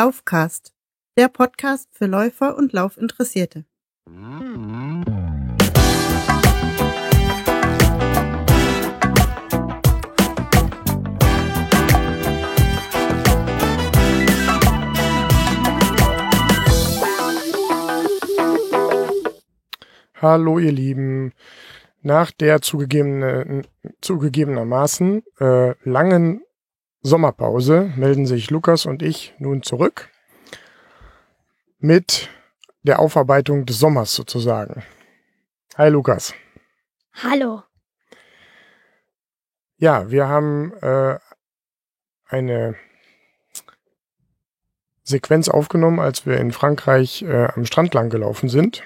Laufcast, der Podcast für Läufer und Laufinteressierte. Hallo ihr Lieben. Nach der zugegebene, zugegebenermaßen äh, langen Sommerpause melden sich Lukas und ich nun zurück mit der Aufarbeitung des Sommers sozusagen. Hi Lukas. Hallo. Ja, wir haben äh, eine Sequenz aufgenommen, als wir in Frankreich äh, am Strand lang gelaufen sind.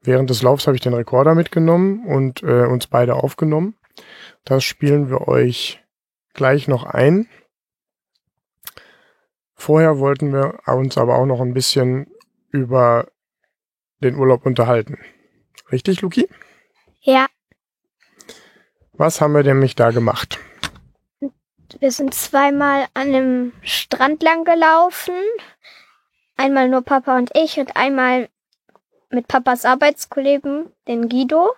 Während des Laufs habe ich den Rekorder mitgenommen und äh, uns beide aufgenommen. Das spielen wir euch gleich noch ein. Vorher wollten wir uns aber auch noch ein bisschen über den Urlaub unterhalten. Richtig, Luki? Ja. Was haben wir nämlich da gemacht? Wir sind zweimal an einem Strand lang gelaufen. Einmal nur Papa und ich und einmal mit Papas Arbeitskollegen, den Guido.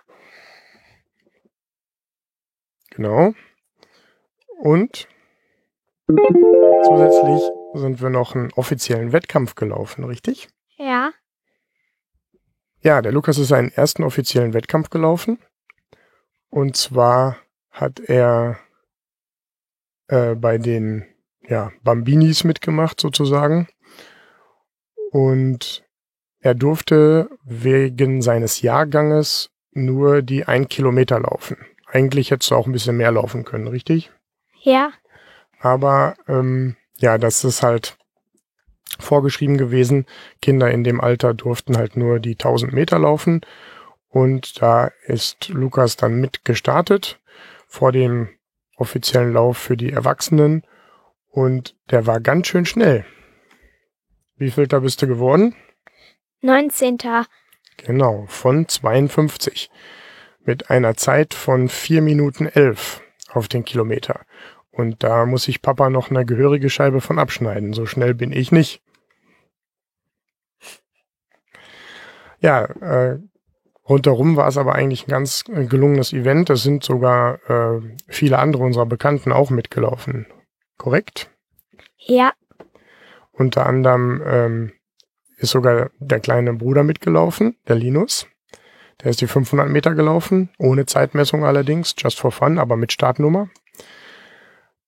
Genau. Und zusätzlich sind wir noch einen offiziellen Wettkampf gelaufen, richtig? Ja. Ja, der Lukas ist seinen ersten offiziellen Wettkampf gelaufen. Und zwar hat er äh, bei den ja, Bambinis mitgemacht sozusagen. Und er durfte wegen seines Jahrganges nur die ein Kilometer laufen. Eigentlich hättest du auch ein bisschen mehr laufen können, richtig? Ja. Aber ähm, ja, das ist halt vorgeschrieben gewesen. Kinder in dem Alter durften halt nur die 1000 Meter laufen. Und da ist Lukas dann mit gestartet vor dem offiziellen Lauf für die Erwachsenen. Und der war ganz schön schnell. Wie viel da bist du geworden? 19. Genau, von 52. Mit einer Zeit von 4 Minuten 11 auf den Kilometer. Und da muss ich Papa noch eine gehörige Scheibe von abschneiden. So schnell bin ich nicht. Ja, äh, rundherum war es aber eigentlich ein ganz äh, gelungenes Event. Es sind sogar äh, viele andere unserer Bekannten auch mitgelaufen. Korrekt? Ja. Unter anderem ähm, ist sogar der kleine Bruder mitgelaufen, der Linus. Der ist die 500 Meter gelaufen, ohne Zeitmessung allerdings, just for fun, aber mit Startnummer.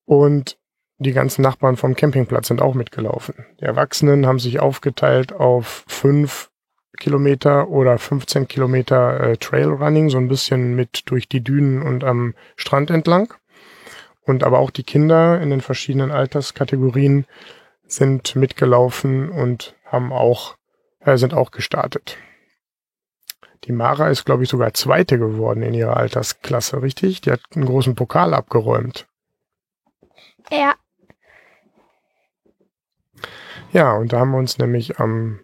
Und die ganzen Nachbarn vom Campingplatz sind auch mitgelaufen. Die Erwachsenen haben sich aufgeteilt auf fünf Kilometer oder 15 Kilometer äh, Trailrunning, so ein bisschen mit durch die Dünen und am Strand entlang. Und aber auch die Kinder in den verschiedenen Alterskategorien sind mitgelaufen und haben auch, äh, sind auch gestartet. Die Mara ist, glaube ich, sogar Zweite geworden in ihrer Altersklasse, richtig? Die hat einen großen Pokal abgeräumt. Ja. Ja, und da haben wir uns nämlich am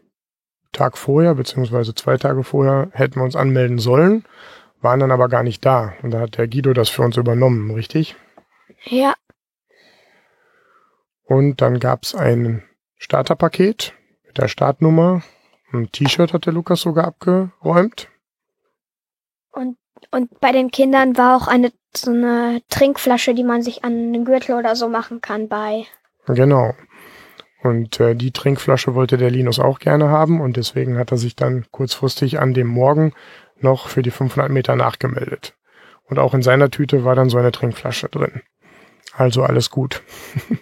Tag vorher, beziehungsweise zwei Tage vorher, hätten wir uns anmelden sollen, waren dann aber gar nicht da. Und da hat der Guido das für uns übernommen, richtig? Ja. Und dann gab's ein Starterpaket mit der Startnummer. Ein T-Shirt hat der Lukas sogar abgeräumt. Und, bei den Kindern war auch eine so eine Trinkflasche, die man sich an den Gürtel oder so machen kann bei. Genau. Und äh, die Trinkflasche wollte der Linus auch gerne haben und deswegen hat er sich dann kurzfristig an dem Morgen noch für die 500 Meter nachgemeldet. Und auch in seiner Tüte war dann so eine Trinkflasche drin. Also alles gut.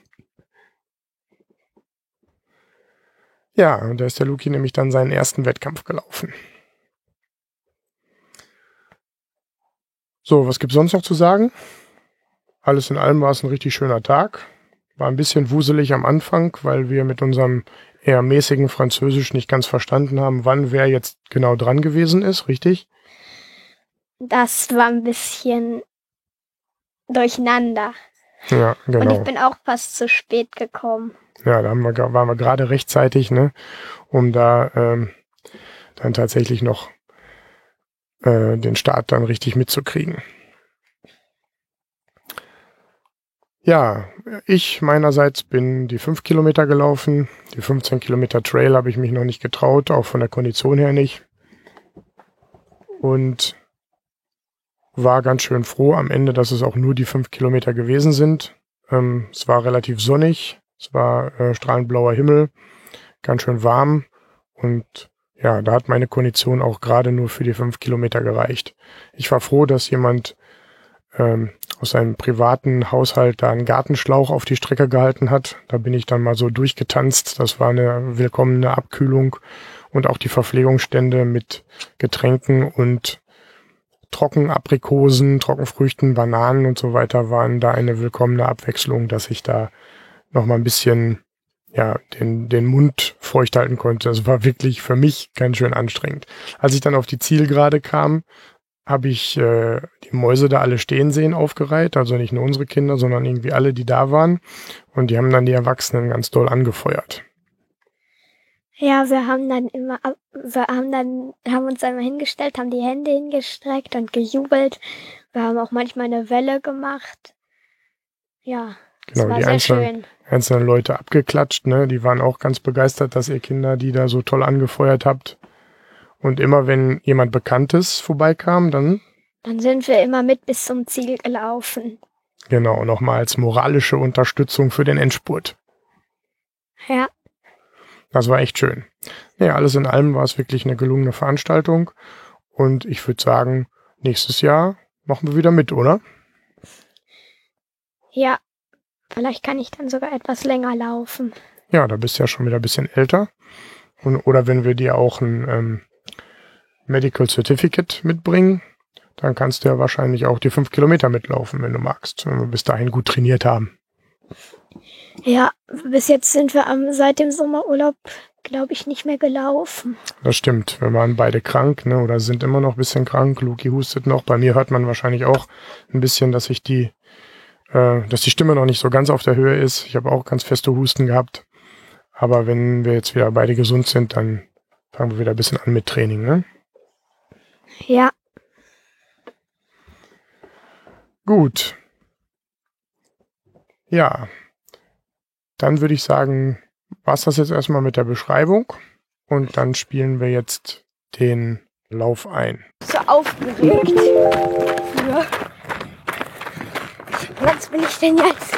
ja, und da ist der Luki nämlich dann seinen ersten Wettkampf gelaufen. So, was gibt's sonst noch zu sagen? Alles in allem war es ein richtig schöner Tag. War ein bisschen wuselig am Anfang, weil wir mit unserem eher mäßigen Französisch nicht ganz verstanden haben, wann wer jetzt genau dran gewesen ist, richtig? Das war ein bisschen durcheinander. Ja, Und ich genau. bin auch fast zu spät gekommen. Ja, da haben wir, waren wir gerade rechtzeitig, ne, um da ähm, dann tatsächlich noch äh, den Start dann richtig mitzukriegen. Ja, ich meinerseits bin die fünf Kilometer gelaufen. Die 15 Kilometer Trail habe ich mich noch nicht getraut, auch von der Kondition her nicht. Und war ganz schön froh am Ende, dass es auch nur die fünf Kilometer gewesen sind. Ähm, es war relativ sonnig, es war äh, strahlend blauer Himmel, ganz schön warm und ja, da hat meine Kondition auch gerade nur für die fünf Kilometer gereicht. Ich war froh, dass jemand ähm, aus seinem privaten Haushalt da einen Gartenschlauch auf die Strecke gehalten hat. Da bin ich dann mal so durchgetanzt. Das war eine willkommene Abkühlung und auch die Verpflegungsstände mit Getränken und Trockenaprikosen, Trockenfrüchten, Bananen und so weiter waren da eine willkommene Abwechslung, dass ich da noch mal ein bisschen ja, den, den Mund feucht halten konnte. Das war wirklich für mich ganz schön anstrengend. Als ich dann auf die Zielgerade kam, habe ich äh, die Mäuse da alle stehen sehen aufgereiht. Also nicht nur unsere Kinder, sondern irgendwie alle, die da waren. Und die haben dann die Erwachsenen ganz doll angefeuert. Ja, wir haben dann immer, wir haben dann, haben uns einmal hingestellt, haben die Hände hingestreckt und gejubelt. Wir haben auch manchmal eine Welle gemacht. Ja, genau, das war sehr einzelnen, schön. Einzelnen Leute abgeklatscht, ne? Die waren auch ganz begeistert, dass ihr Kinder die da so toll angefeuert habt. Und immer wenn jemand Bekanntes vorbeikam, dann Dann sind wir immer mit bis zum Ziel gelaufen. genau nochmal als moralische Unterstützung für den Endspurt. Ja, Das war echt schön. Ja, alles in allem war es wirklich eine gelungene Veranstaltung. Und ich würde sagen, nächstes Jahr machen wir wieder mit, oder? ja. Vielleicht kann ich dann sogar etwas länger laufen. Ja, da bist du ja schon wieder ein bisschen älter. Und, oder wenn wir dir auch ein ähm, Medical Certificate mitbringen, dann kannst du ja wahrscheinlich auch die fünf Kilometer mitlaufen, wenn du magst, wenn wir bis dahin gut trainiert haben. Ja, bis jetzt sind wir am, seit dem Sommerurlaub, glaube ich, nicht mehr gelaufen. Das stimmt. Wir waren beide krank, ne, oder sind immer noch ein bisschen krank. Luki hustet noch. Bei mir hört man wahrscheinlich auch ein bisschen, dass ich die, äh, dass die Stimme noch nicht so ganz auf der Höhe ist. Ich habe auch ganz feste Husten gehabt. Aber wenn wir jetzt wieder beide gesund sind, dann fangen wir wieder ein bisschen an mit Training, ne? Ja, Gut. Ja. Dann würde ich sagen, war's das jetzt erstmal mit der Beschreibung. Und dann spielen wir jetzt den Lauf ein. so aufgeregt. Ja. Was bin ich denn jetzt?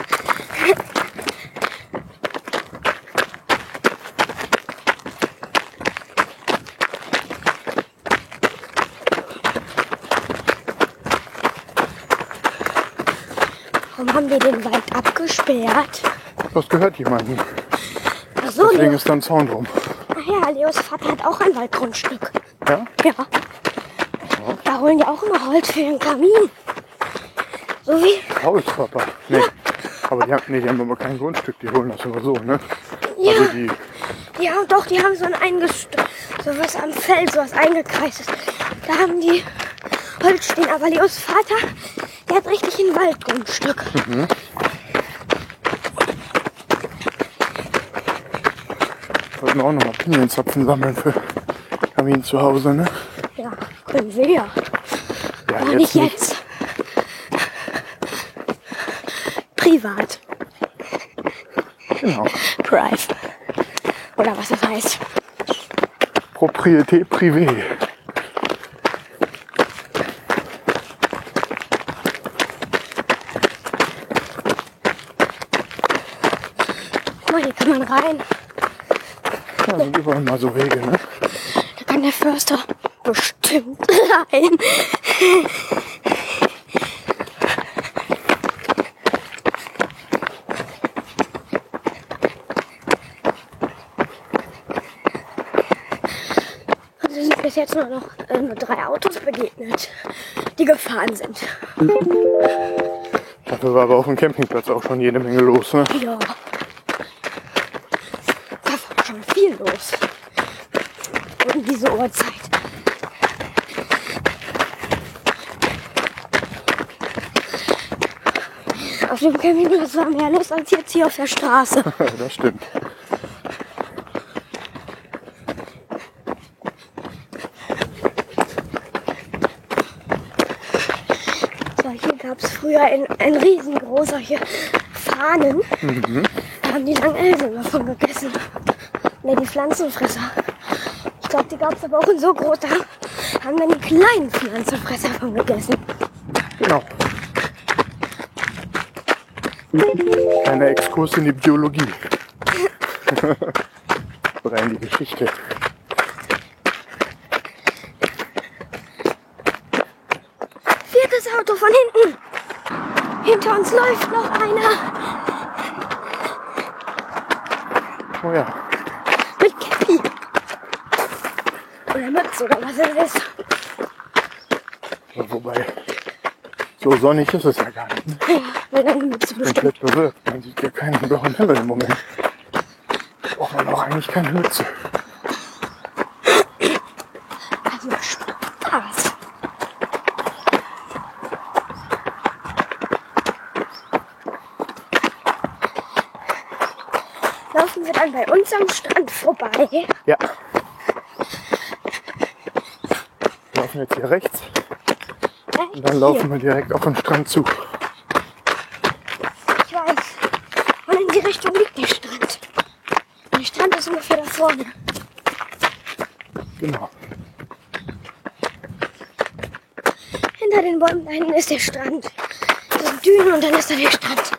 Warum haben wir den Wald abgesperrt? Das gehört jemandem. Ach so, Leo. ist da ein Zaun drum. Ach ja, Leos Vater hat auch ein Waldgrundstück. Ja? Ja. Da holen die auch immer Holz für den Kamin. So wie, Holzpapa. Nee. Aber die haben, nee, die haben aber kein Grundstück, die holen das aber so, ne? ja, Also die, die haben doch, die haben so ein eingest so was am Feld, so was eingekreistes. Da haben die Holz stehen, aber Leos Vater, der hat richtig ein Waldgrundstück. wollten auch nochmal Pinienzapfen sammeln für Kamin zu Hause, ne? Ja, können wir ja. Ja, Aber nicht jetzt. Privat. Genau. Prive. Oder was das heißt. Propriété privée. Guck mal, hier kann man rein. Ja, sind überall mal so Wege, ne? Da kann der Förster bestimmt rein. Also sind bis jetzt nur noch äh, nur drei Autos begegnet, die gefahren sind. Dafür war aber auf dem Campingplatz auch schon jede Menge los, ne? Ja. Da war schon viel los. Um diese Uhrzeit. Auf dem Campingplatz war mehr los als jetzt hier auf der Straße. das stimmt. So, hier gab es früher ein, ein riesengroßer hier Ahnen. Da haben die Langelse immer von gegessen. Ne, die Pflanzenfresser. Ich glaube, die gab es aber auch in so groß. Da haben dann die kleinen Pflanzenfresser von gegessen. Genau. Kleiner Exkurs in die Biologie. Oder in die Geschichte. Viertes Auto von hinten. Hinter uns läuft noch einer. Oh ja. Mit Cappy. Oder Mütze oder was es ist. Wobei, so sonnig ist es ja gar nicht. Ne? Ja, mit einer Mütze. Komplett bewölkt. Man sieht ja keinen blauen Himmel im Moment. Braucht man auch eigentlich keine Mütze. Also Spaß. Laufen am Strand vorbei. Ja. Wir laufen jetzt hier rechts und dann laufen wir direkt auf den Strand zu. Ich weiß. Und in die Richtung liegt der Strand. Und der Strand ist ungefähr da vorne. Genau. Hinter den Bäumen da hinten ist der Strand. Das sind Dünen und dann ist da der Strand.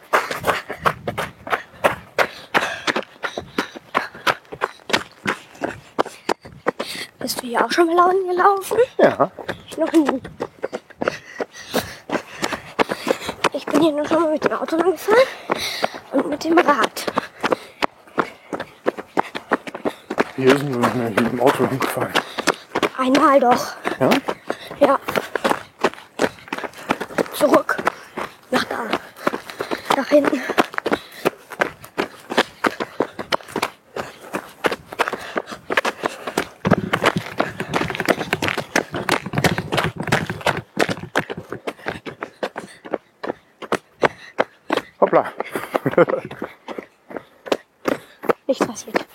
Bist du hier auch schon mal laufen gelaufen? Ja. Ich noch nie. Ich bin hier nur schon mal mit dem Auto gefahren und mit dem Rad. Hier sind wir noch nicht mit dem Auto hingefahren. Einmal doch. Ja? Ja. Zurück. Nach da. Nach hinten. Hoppla. Nichts passiert.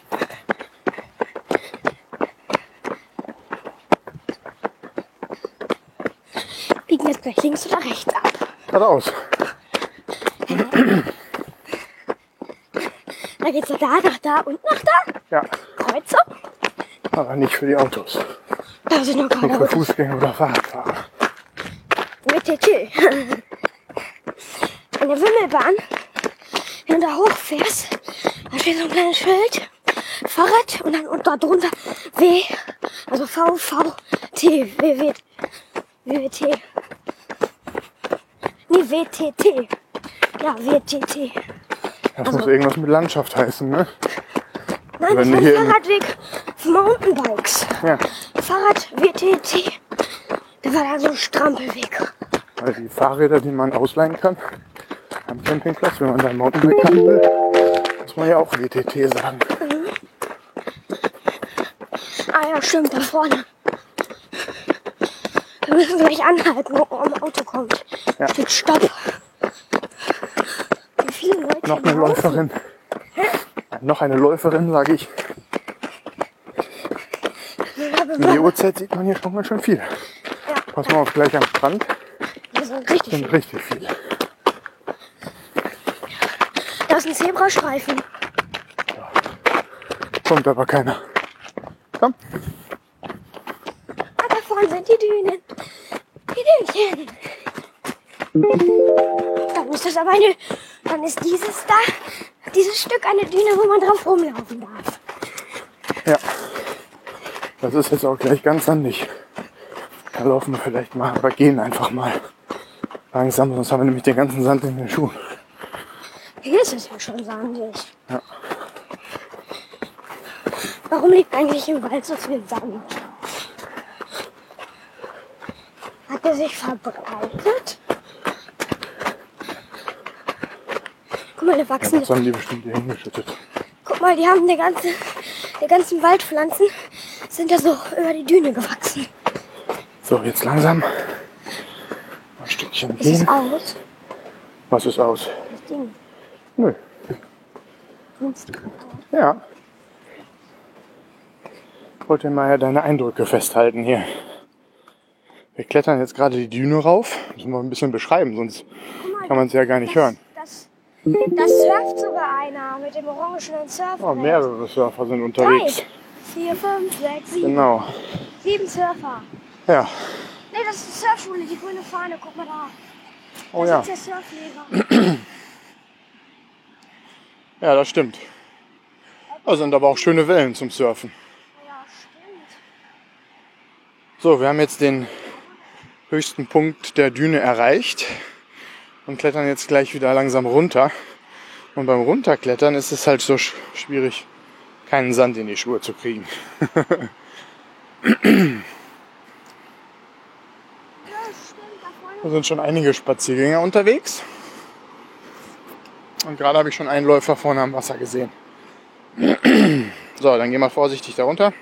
Biegen jetzt gleich links oder rechts ab. Geradeaus. Da geht's nach da, nach da und nach da. Ja. Kreuzung. Aber nicht für die Autos. Da sind noch Nur für Fußgänger oder Fahrradfahrer. WTT. An der Wimmelbahn, wenn du da hochfährst, da steht so ein kleines Schild, Fahrrad und dann und da drunter W, also VVT, WW, WWT. Nee, WTT. Ja, WTT. Das muss irgendwas mit Landschaft heißen, ne? Nein, das Wenn ein im- Fahrradweg für Mountainbikes. Ja. Fahrrad WTT. Da war da so ein Strampelweg. Weil die Fahrräder, die man ausleihen kann, am Campingplatz, wenn man sein Mountainbike haben will, muss man ja auch WTT sagen. Ah ja, stimmt, da vorne. Wir müssen gleich anhalten, wo ein Auto kommt. Ja. Steht Stopp. Wie viele Leute Noch eine laufen? Läuferin. Noch eine Läuferin, sage ich. Um die Uhrzeit sieht man hier schon ganz schön viel. Ja, Pass mal auf, gleich am Strand wir sind richtig sind viele. richtig viele. Da ist ein Zebrastreifen. Kommt aber keiner. Komm, Ah, da vorne sind die Dünen. Dünchen. Dann ist das aber eine. Dann ist dieses da, dieses Stück eine Düne, wo man drauf rumlaufen darf. ja. Das ist jetzt auch gleich ganz sandig. Da laufen wir vielleicht mal, aber gehen einfach mal. Langsam, sonst haben wir nämlich den ganzen Sand in den Schuhen. Hier ist es ja schon sandig. Ja. Warum liegt eigentlich im Wald so viel Sand? Er sich verbreitet? Guck mal, da wachsen. Das haben die bestimmt hier hingeschüttet. Guck mal, die haben der ganze, der ganzen Waldpflanzen sind da so über die Düne gewachsen. So, jetzt langsam. Ein Stückchen Ist es gehen. aus? Was ist aus? Das Ding. Nö. Ja. Ich wollte mal ja deine Eindrücke festhalten hier. Wir klettern jetzt gerade die Düne rauf. Müssen wir ein bisschen beschreiben, sonst mal, kann man es ja gar nicht das, hören. Das, Das surft sogar einer mit dem orangenen Surfer. Oh, mehrere Surfer sind unterwegs. Drei, vier, fünf, sechs, sieben. Genau. Sieben Surfer. Ja. Nee, das ist die Surfschule, die grüne Fahne. Guck mal da. Oh Da ja. sitzt der Surflehrer. Ja, das stimmt. Da sind aber auch schöne Wellen zum Surfen. Ja, stimmt. So, wir haben jetzt den höchsten Punkt der Düne erreicht und klettern jetzt gleich wieder langsam runter. Und beim Runterklettern ist es halt so sch schwierig, keinen Sand in die Schuhe zu kriegen. Da sind schon einige Spaziergänger unterwegs. Und gerade habe ich schon einen Läufer vorne am Wasser gesehen. So, dann gehen wir vorsichtig darunter.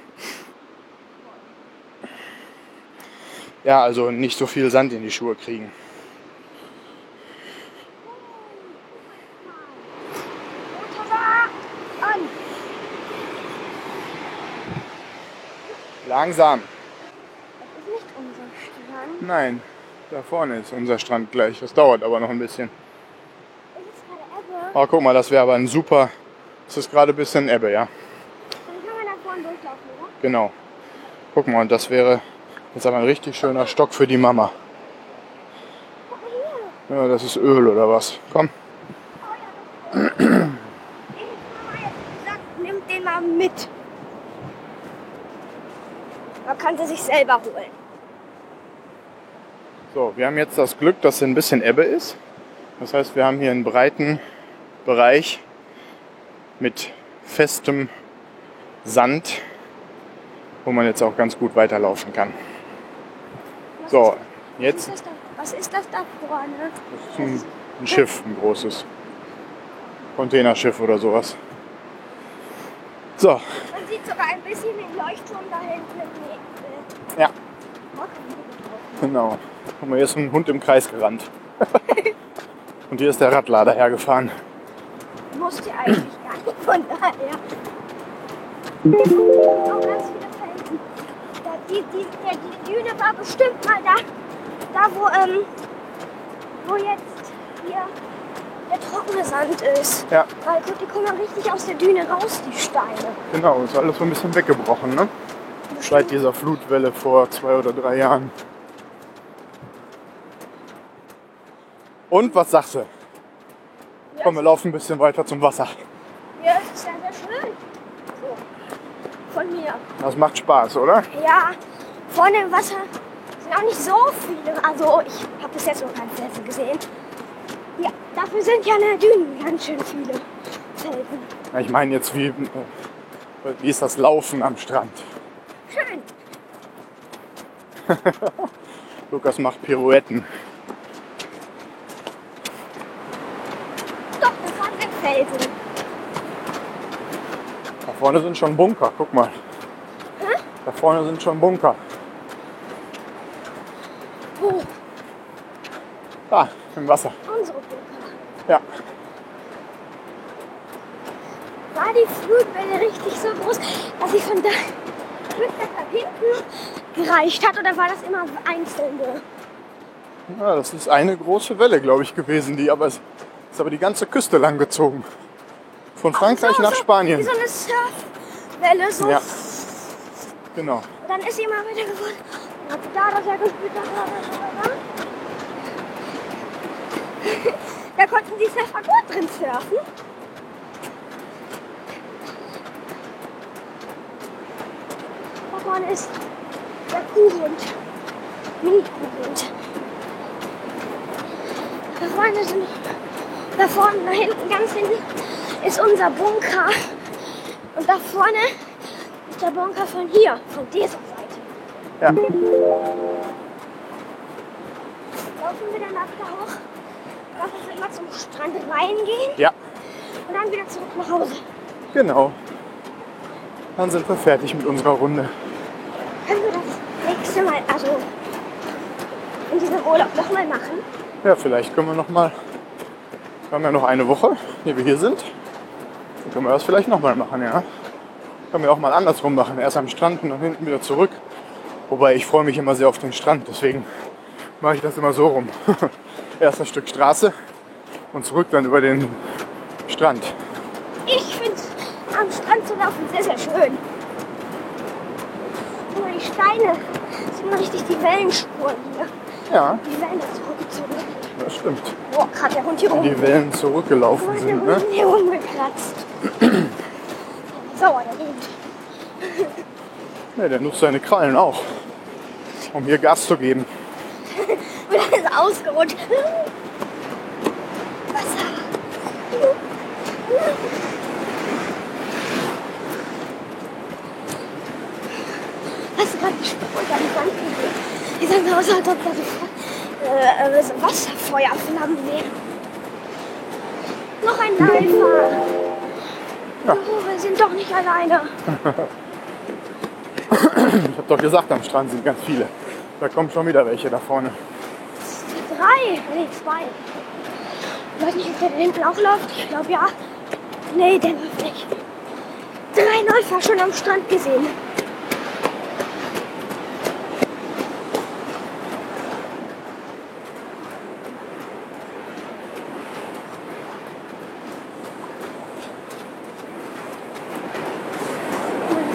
Ja, also nicht so viel Sand in die Schuhe kriegen. Langsam. Das ist nicht unser Strand. Nein, da vorne ist unser Strand gleich. Das dauert aber noch ein bisschen. Es ist gerade Ebbe. Oh, guck mal, das wäre aber ein super. Es ist gerade ein bisschen Ebbe, ja. Dann kann man da vorne durchlaufen, oder? Genau. Guck mal, und das wäre jetzt aber ein richtig schöner Stock für die Mama. Ja, das ist Öl oder was? Komm. Nimm den mal mit. Man kann sie sich selber holen. So, wir haben jetzt das Glück, dass hier ein bisschen Ebbe ist. Das heißt, wir haben hier einen breiten Bereich mit festem Sand, wo man jetzt auch ganz gut weiterlaufen kann. So, jetzt was ist das da, vorne? das ist ein, ein Schiff, ein großes Containerschiff oder sowas. So, Man sieht sogar ein bisschen den Leuchtturm da hinten. Ja, genau. Guck mal, hier ist ein Hund im Kreis gerannt. Und hier ist der Radlader hergefahren. Musste eigentlich gar nicht von daher. Oh, ganz viele Felsen. Da, die, die, die Düne war bestimmt mal da, da wo, ähm, wo jetzt hier der trockene Sand ist. Ja, Weil guck, die kommen richtig aus der Düne raus, die Steine. genau, ist alles so ein bisschen weggebrochen, ne? Seit dieser Flutwelle vor zwei oder drei Jahren. Und was sagst du? Komm, wir laufen ein bisschen weiter zum Wasser. Ja, das ist ja sehr schön. So. Von mir. Das macht Spaß, oder? Ja, vorne im Wasser sind auch nicht so viele. Also ich habe bis jetzt noch keinen Felsen gesehen. Ja, dafür sind ja in der Düne ganz schön viele Felsen. Ja, Ich meine jetzt, wie, äh, wie ist das Laufen am Strand? Schön. Lukas macht Pirouetten. Doch, das war ein Felsen. Da vorne sind schon Bunker, guck mal. Da vorne sind schon Bunker. Wo? Da, im Wasser. Unsere Bunker. Ja, War die Flutwelle richtig so groß, dass sie von da bis nach hinten gereicht hat? Oder war das immer einzelne? ja das ist eine große Welle, glaube ich, gewesen, die aber ist aber die ganze Küste lang gezogen. Von Frankreich so, nach so, Spanien. Wie so eine Surfwelle. So. Ja, genau. Dann ist sie immer weiter geworden. Hat da das hergespielt, da, da, da, da, da. Konnten die Surfer gut drin surfen. Da vorne ist der Kuhhund. Mini-Kuhhund. Da vorne sind, da vorne, da hinten, ganz hinten ist unser Bunker. Und da vorne ist der Bunker von hier, von dieser Seite. Ja. Laufen wir dann ab da hoch. Lassen wir immer zum Strand reingehen Ja, und dann wieder zurück nach Hause. genau. Dann sind wir fertig mit unserer Runde. Können wir das nächste Mal, also in diesem Urlaub nochmal machen? Ja, vielleicht können wir noch mal. Wir haben ja noch eine Woche, die wir hier sind. Dann können wir das vielleicht noch mal machen, ja. Können wir auch mal andersrum machen. Erst am Strand und dann hinten wieder zurück. Wobei ich freue mich immer sehr auf den Strand, deswegen mache ich das immer so rum. Erst ein Stück Straße Und zurück dann über den Strand. Ich finde am Strand zu laufen sehr, sehr schön. Mal, die Steine. Das sind richtig die Wellenspuren hier. Ja, Die Wellen zurückgezogen. das stimmt. Boah, gerade der Hund hier rum. Die Wellen zurückgelaufen der sind, ne? Hund hier rumgekratzt? Sauer, der Hund. Ja, der nutzt seine Krallen auch. Um hier Gas zu geben. Und dann ist er ausgerutscht. Wasser. Hast du gerade die Spur unter die Wand gesehen? Die sahen aus, als ob da so, äh, äh, so Wasserfeuerflammen wären. Noch ein Läufer. Ja. Oh, wir sind doch nicht alleine. Ich habe doch gesagt, am Strand sind ganz viele. Da kommen schon wieder welche da vorne. Drei, nee, zwei. Ich weiß nicht, ob der hinten auch läuft. Ich glaube ja. Nee, der läuft nicht. Drei Läufer schon am Strand gesehen.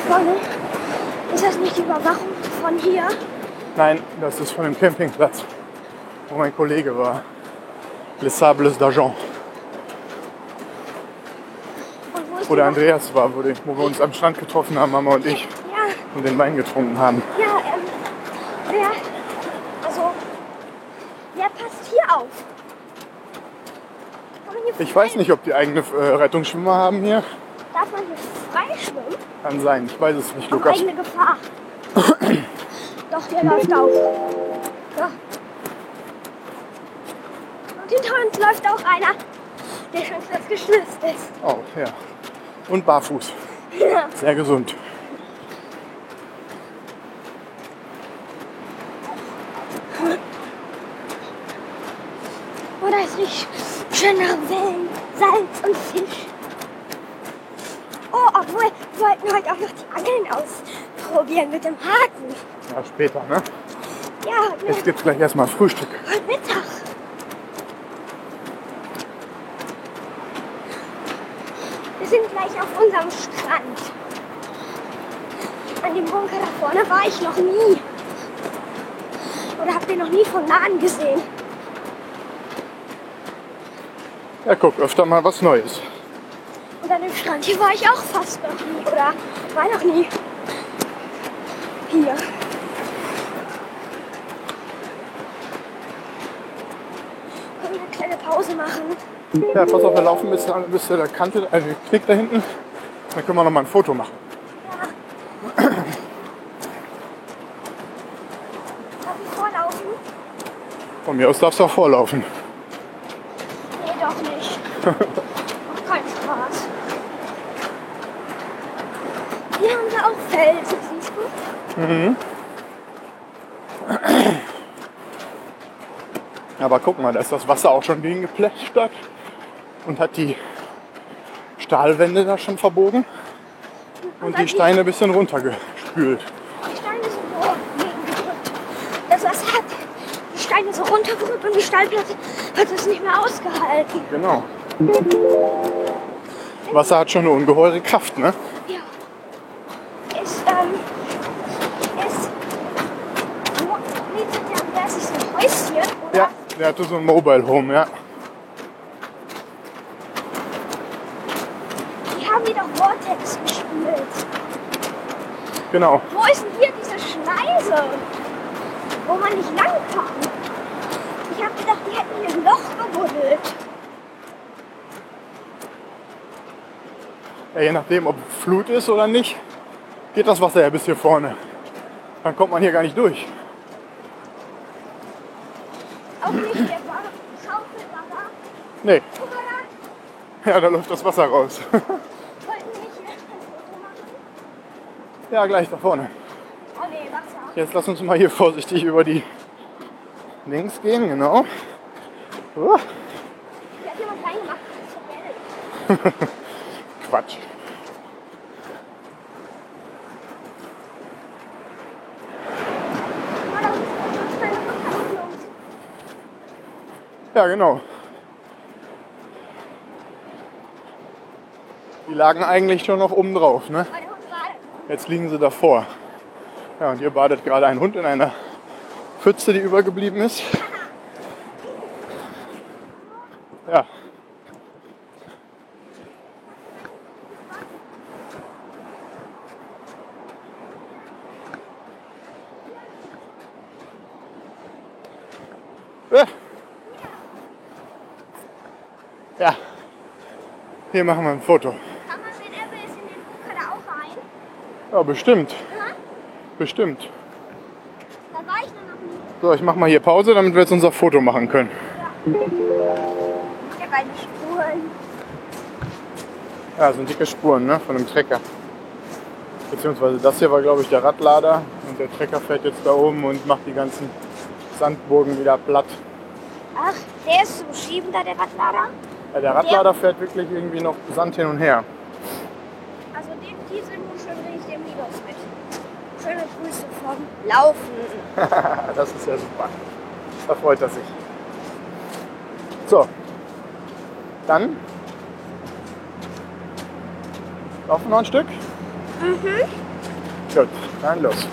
Vorne, ist das nicht die Überwachung von hier? Nein, das ist von dem Campingplatz, wo mein Kollege war. Les Sables d'Argent. Und wo ist Wo die der Andreas war, wo, wir uns am Strand getroffen haben, Mama und ich, Ja, und den Wein getrunken haben. ja, ähm, wer, also, wer passt hier auf? Hier Ich weiß nicht, ob die eigene äh, Rettungsschwimmer haben hier. Darf man hier frei schwimmen? Kann sein, ich weiß es nicht, Auf Lukas. eigene Gefahr. Doch, der läuft auch. Ja. Und hinter uns läuft auch einer, der schon fast geschnitzt ist. Oh, ja. Und barfuß. Ja. Sehr gesund. Oh, da ist richtig schöner Wellen, Salz und Fisch. Oh, obwohl, wir wollten heute auch noch die Angeln ausprobieren mit dem Haken. Ja, später, ne? Ja, Jetzt mit gibt's gleich erstmal Frühstück. heute Gleich auf unserem Strand. An dem Bunker da vorne war ich noch nie. Oder habt ihr noch nie von nahen gesehen? Ja, guck, öfter mal was Neues. Und an dem Strand hier war ich auch fast noch nie. Oder war noch nie. Hier. Können wir eine kleine Pause machen? Ja, pass auf, wir laufen bis, an- bis zu der Kante, also den Knick da hinten. Dann können wir noch mal ein Foto machen. Darf ich vorlaufen? Von mir aus darfst du auch vorlaufen. Nee, doch nicht. Macht keinen Spaß. Hier haben wir auch Felsen, siehst du? Aber guck mal, da ist das Wasser auch schon gegen geplätschert und hat die Stahlwände da schon verbogen und die Steine ein bisschen runtergespült. Die Steine sind so gegengedrückt. Das Wasser hat die Steine so runtergerückt und die Steinplatte hat es nicht mehr ausgehalten. Genau. Wasser hat schon eine ungeheure Kraft, ne? Ja. Ist, ähm, ist, wo lebt der Andreas sich so ein Häuschen, oder? Ja, der hatte so ein Mobile Home, ja. Die haben doch Vortex gespielt. Genau. Wo ist denn hier diese Schneise? Wo man nicht lang kann. Ich hab gedacht, die hätten hier ein Loch gebuddelt. Ja, je nachdem, ob Flut ist oder nicht, geht das Wasser ja bis hier vorne. Dann kommt man hier gar nicht durch. Auch nicht der Wa- Schaufelbagger. Nee, ja, da läuft das Wasser raus. Ja, gleich da vorne. Jetzt lass uns mal hier vorsichtig über die links gehen, genau. Uh, Hier hat jemand reingemacht. Das ist so gelb. Quatsch. Guck mal, da ist eine Rückhaltung. Ja, genau. Die lagen eigentlich schon noch oben drauf, ne? Jetzt liegen sie davor. Ja, und hier badet gerade ein Hund in einer Pfütze, die übergeblieben ist. Ja. Ja. Hier machen wir ein Foto. Kann man den Everest in den Buch auch rein? Ja, bestimmt. Ja? Bestimmt. Da war ich noch nie. So, ich mach mal hier Pause, damit wir jetzt unser Foto machen können. Ich habe eine Spuren. Ja, das sind dicke Spuren ne, von einem Trecker. Beziehungsweise das hier war, glaube ich, der Radlader. Und der Trecker fährt jetzt da oben und macht die ganzen Sandburgen wieder platt. Ach, der ist zum Schieben da, der Radlader? Ja, der Radlader fährt wirklich irgendwie noch Sand hin und her. Also den, die sind nun schon richtig dem Linus mit. Schöne Grüße vom Laufen. das ist ja super. Da freut er sich. So. Dann laufen wir noch ein Stück. Mhm. Gut, dann los.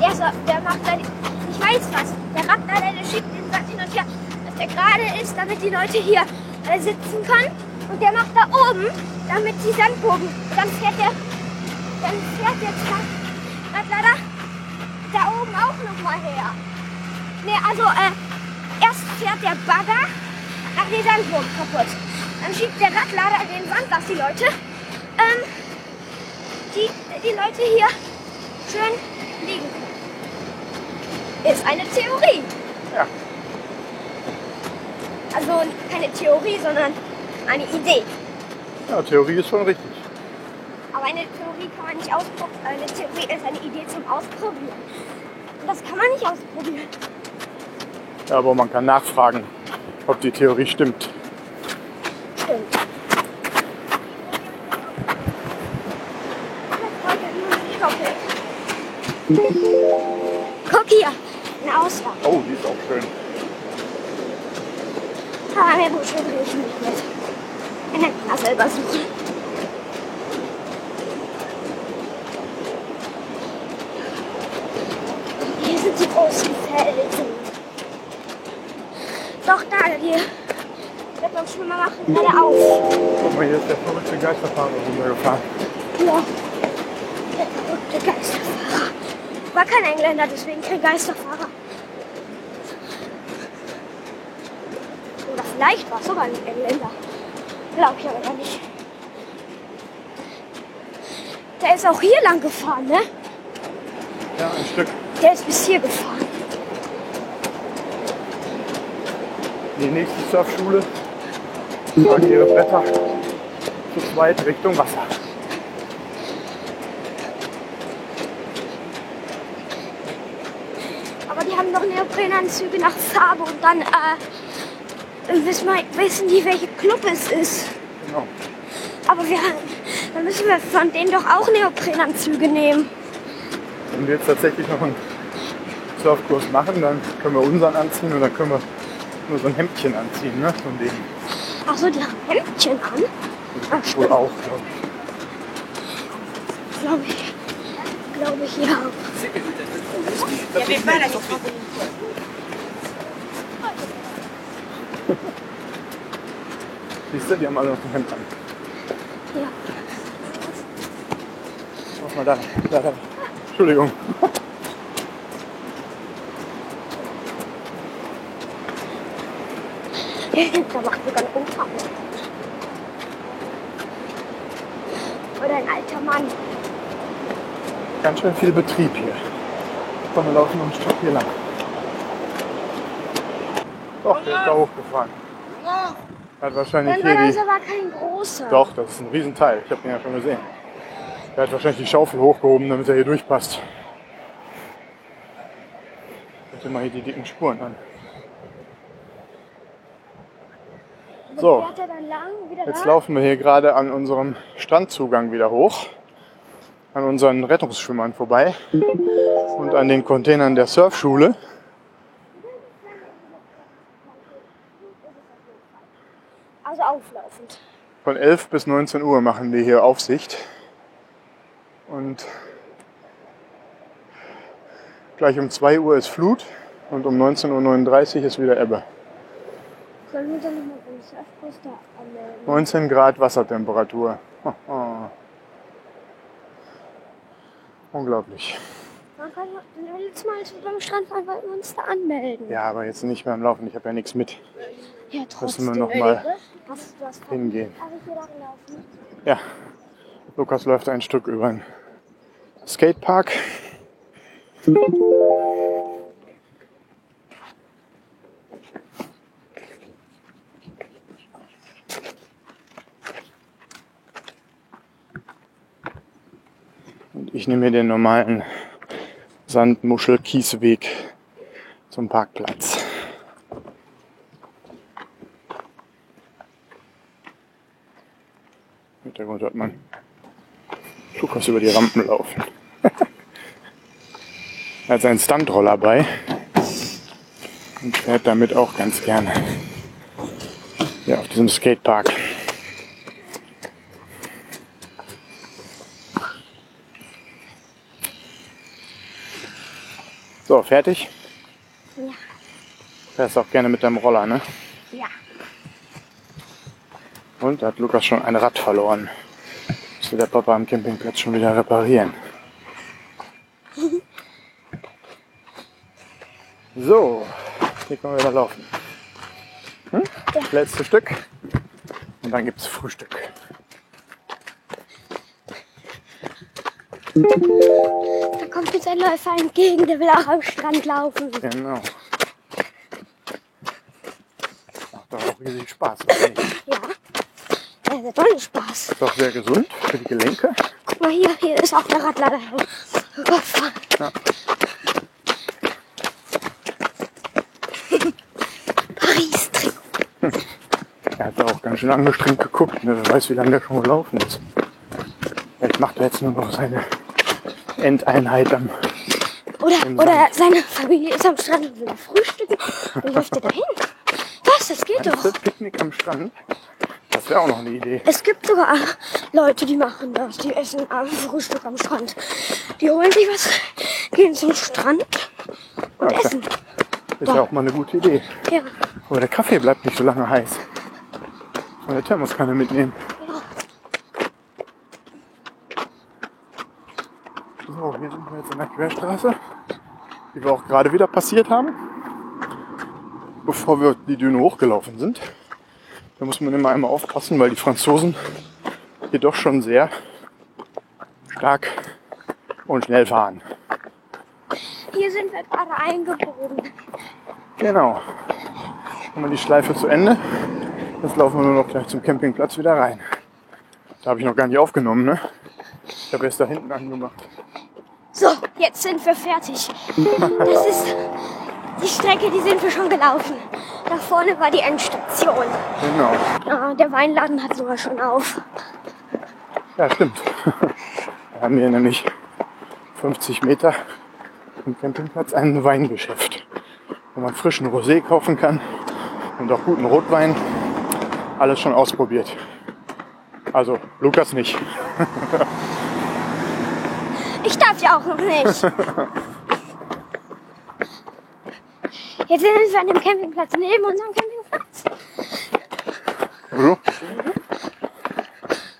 Der, so, der macht dann, ich weiß was, der Radlader, der schiebt den Sand hin und her, dass der gerade ist, damit die Leute hier äh, sitzen können. Und der macht da oben, damit die Sandbogen, dann fährt der, dann fährt der Tra- Radlader da oben auch nochmal her. Nee, also äh, erst fährt der Bagger nach den Sandbogen kaputt. Dann schiebt der Radlader den Sand, dass die Leute, ähm, die, die Leute hier schön liegen können. Ist eine Theorie. Ja. Also keine Theorie, sondern eine Idee. ja, Theorie ist schon richtig. Eine Theorie kann man nicht ausprobieren. Eine Theorie ist eine Idee zum Ausprobieren. Und das kann man nicht ausprobieren. Ja, aber man kann nachfragen, ob die Theorie stimmt. Stimmt. Guck hier, eine Auswahl. Oh, die ist auch schön. Aber mehr Busch will ich nicht mit. Wir können mal selber suchen. Hier sind die großen Felsen. Doch, da, hier. Wir beim Schwimmer machen geradeaus. Guck mal, hier ist der verrückte Geisterfahrer runtergefahren. Ja. Der verrückte Geisterfahrer. War kein Engländer, deswegen kein Geisterfahrer. Oder vielleicht war es sogar ein Engländer. Glaub ich aber nicht. Der ist auch hier lang gefahren, ne? Ja, ein Stück. Der ist bis hier gefahren. Die nächste Surfschule tragen ihre Bretter zu zweit Richtung Wasser. Aber die haben doch Neoprenanzüge nach Farbe und dann äh, wissen, wir, wissen die, welche Club es ist. Genau. Aber wir, dann müssen wir von denen doch auch Neoprenanzüge nehmen. Wenn wir jetzt tatsächlich noch einen Surfkurs machen, dann können wir unseren anziehen und dann können wir nur so ein Hemdchen anziehen, ne? Von denen. Ach so, die haben Hemdchen an. Ach, Wohl auch, glaube ich. Glaube ich. Glaube ich, ja. Siehst du, die haben alle noch ein Hemd an. Ja. Mach mal da, da, da. Entschuldigung. Da macht sogar einen Umfang. Oder ein alter Mann. Ganz schön viel Betrieb hier. Wir laufen noch ein Stück hier lang. Doch, der ist da hochgefahren. Hat wahrscheinlich Dann war hier das die... aber kein großer. Doch, das ist ein Riesenteil. Ich habe den ja schon gesehen. Der hat wahrscheinlich die Schaufel hochgehoben, damit er hier durchpasst. Guck dir mal hier die dicken Spuren an. So, jetzt laufen wir hier gerade an unserem Strandzugang wieder hoch. An unseren Rettungsschwimmern vorbei. Und an den Containern der Surfschule. Also auflaufend. Von 11 bis 19 Uhr machen die hier Aufsicht. Und gleich um 2 Uhr ist Flut und um 19.39 Uhr ist wieder Ebbe. Sollen wir dann nochmal beim Surfkurs da anmelden? 19 Grad Wassertemperatur. Unglaublich. Man kann letztes Mal, als wir beim Strand waren, wollten wir uns da anmelden. Ja, aber jetzt nicht beim Laufen. Ich habe ja nichts mit. Ja, Müssen wir trotzdem. noch mal Hast du das hingehen. Ja, Lukas läuft ein Stück über den Skatepark. Ich nehme mir den normalen Sandmuschel-Kiesweg zum Parkplatz. Hintergrund hört man Lukas über die Rampen laufen. er hat seinen Stuntroller bei und fährt damit auch ganz gerne. Ja, auf diesem Skatepark. Fertig? Ja. Fährst auch gerne mit deinem Roller, ne? Ja. Und da hat Lukas schon ein Rad verloren. Das will der Papa am Campingplatz schon wieder reparieren. So, hier können wir wieder laufen. Hm? Letztes Stück. Und dann gibt's Frühstück. Da kommt jetzt ein Läufer entgegen, der will auch am Strand laufen. Genau. Macht doch auch riesig Spaß, oder nicht? Ja. Ja, das macht Spaß. Ist auch sehr gesund für die Gelenke. Guck mal hier, hier ist auch der Radlader überfahren. Ja. Paris trinken. Er hat da auch ganz schön angestrengt geguckt. Ne? Wer weiß, wie lange der schon gelaufen ist. Vielleicht macht er jetzt nur noch seine Endeinheit am. Oder, oder seine Familie ist am Strand und will frühstücken. Und läuft er dahin? Was? Das geht doch. du, Picknick am Strand? Das wäre auch noch eine Idee. Es gibt sogar Leute, die machen das. Die essen am Frühstück am Strand. Die holen sich was, gehen zum Strand und Ja, ist essen. Ist ja auch mal eine gute Idee. Ja. Aber der Kaffee bleibt nicht so lange heiß. Und der Thermoskanne mitnehmen. So, hier sind wir jetzt an der Querstraße, die wir auch gerade wieder passiert haben. Bevor wir die Düne hochgelaufen sind. Da muss man immer einmal aufpassen, weil die Franzosen hier doch schon sehr stark und schnell fahren. Hier sind wir gerade eingebogen. Genau. Haben wir die Schleife zu Ende. Jetzt laufen wir nur noch gleich zum Campingplatz wieder rein. Da habe ich noch gar nicht aufgenommen, ne? Ich habe erst da hinten angemacht. So, jetzt sind wir fertig. Das ist die Strecke, die sind wir schon gelaufen. Da vorne war die Endstation. Genau. Ja, der Weinladen hat sogar schon auf. Ja, stimmt. Wir haben hier nämlich 50 Meter vom Campingplatz ein Weingeschäft, wo man frischen Rosé kaufen kann und auch guten Rotwein. Alles schon ausprobiert. Also Lukas nicht. Darf ja auch noch nicht. Jetzt sind wir an dem Campingplatz neben unserem Campingplatz. So.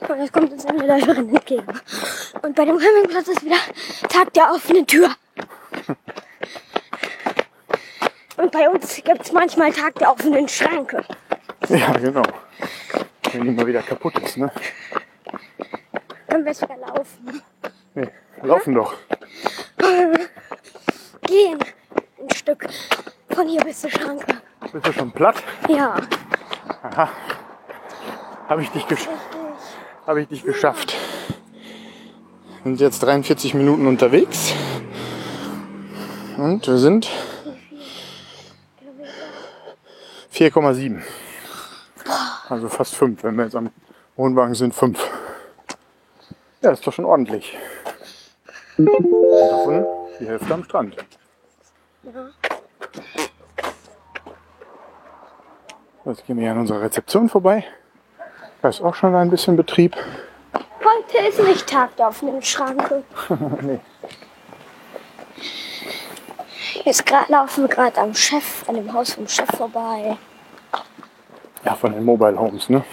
Und jetzt kommt uns eine Läuferin entgegen. Und bei dem Campingplatz ist wieder Tag der offenen Tür. Und bei uns gibt es manchmal Tag der offenen Schranke. Ja, genau. Wenn die mal wieder kaputt ist, ne? Dann wir wieder laufen. Nee, laufen doch. Gehen ein Stück von hier bis zur Schranke. Bist du schon platt? Ja. Aha. Habe ich, dich gesch hab ich dich geschafft. Wir sind jetzt 43 Minuten unterwegs. Und wir sind 4,7. Also fast 5. Wenn wir jetzt am Wohnwagen sind, 5. Ja, das ist doch schon ordentlich. Und davon die Hälfte am Strand. ja. Jetzt gehen wir hier an unserer Rezeption vorbei. Da ist auch schon ein bisschen Betrieb. Heute ist nicht Tag der offenen Schranke. nee. Jetzt grad, laufen wir gerade am Chef, an dem Haus vom Chef vorbei. Ja, von den Mobile Homes, ne?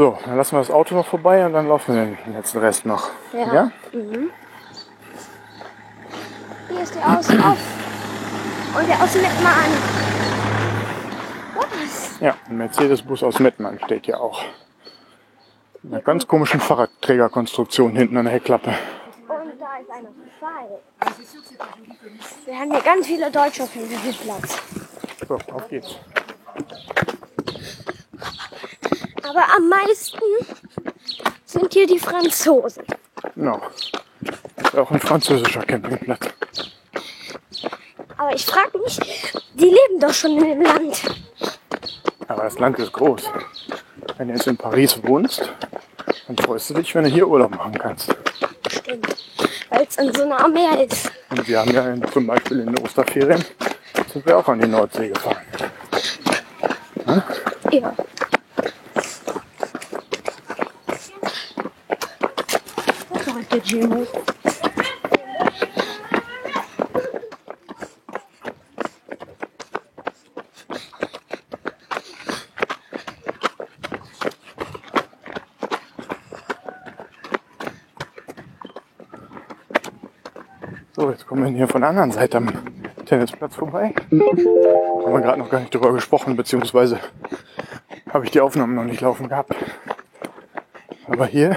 So, dann lassen wir das Auto noch vorbei und dann laufen wir den letzten Rest noch. Ja. ja? Hier ist der Auslauf. Und der aus Mettmann. Was? Ja, ein Mercedes-Bus aus Mettmann steht hier auch. Mit einer ganz komischen Fahrradträgerkonstruktion hinten an der Heckklappe. Und da ist eine Fall. Wir haben hier ganz viele Deutsche auf dem Platz. So, auf geht's. Aber am meisten sind hier die Franzosen. Genau. Ist auch ein französischer Campingplatz. Aber ich frage mich, die leben doch schon in dem Land. Aber das Land ist groß. Wenn du jetzt in Paris wohnst, dann freust du dich, wenn du hier Urlaub machen kannst. Stimmt. Weil es in so einer Meer ist. Und wir haben ja in, zum Beispiel in den Osterferien sind wir auch an die Nordsee gefahren. Ja. Heute Jimmy. So, jetzt kommen wir hier von der anderen Seite am Tennisplatz vorbei. Haben wir gerade noch gar nicht drüber gesprochen, beziehungsweise habe ich die Aufnahmen noch nicht laufen gehabt. Aber hier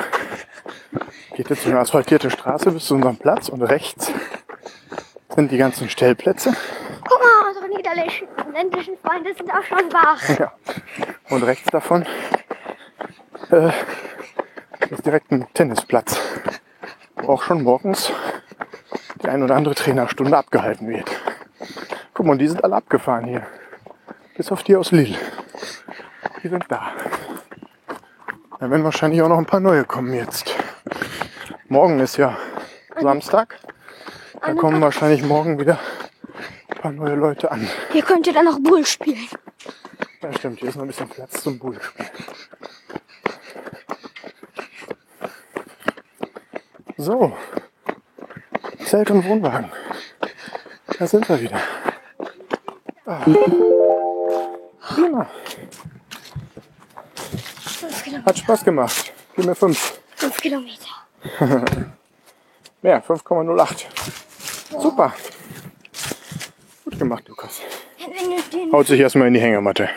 geht jetzt eine asphaltierte Straße bis zu unserem Platz und rechts sind die ganzen Stellplätze. Guck mal, unsere niederländischen ländlichen Freunde sind auch schon wach. Ja. Und rechts davon äh, ist direkt ein Tennisplatz, wo auch schon morgens die ein oder andere Trainerstunde abgehalten wird. Guck mal, die sind alle abgefahren hier. Bis auf die aus Lille. Die sind da. Da werden wahrscheinlich auch noch ein paar neue kommen jetzt. Morgen ist ja Samstag. Da kommen wahrscheinlich morgen wieder ein paar neue Leute an. Hier könnt ihr dann noch Bull spielen. Ja, stimmt, hier ist noch ein bisschen Platz zum Bullspiel. So. Zelt und Wohnwagen. Da sind wir wieder. Ah. Fünf Kilometer. Hat Spaß gemacht. Gib mir 5. Fünf Kilometer. Ja, 5,08. Super. Gut gemacht, Lukas. Haut sich erstmal in die Hängematte.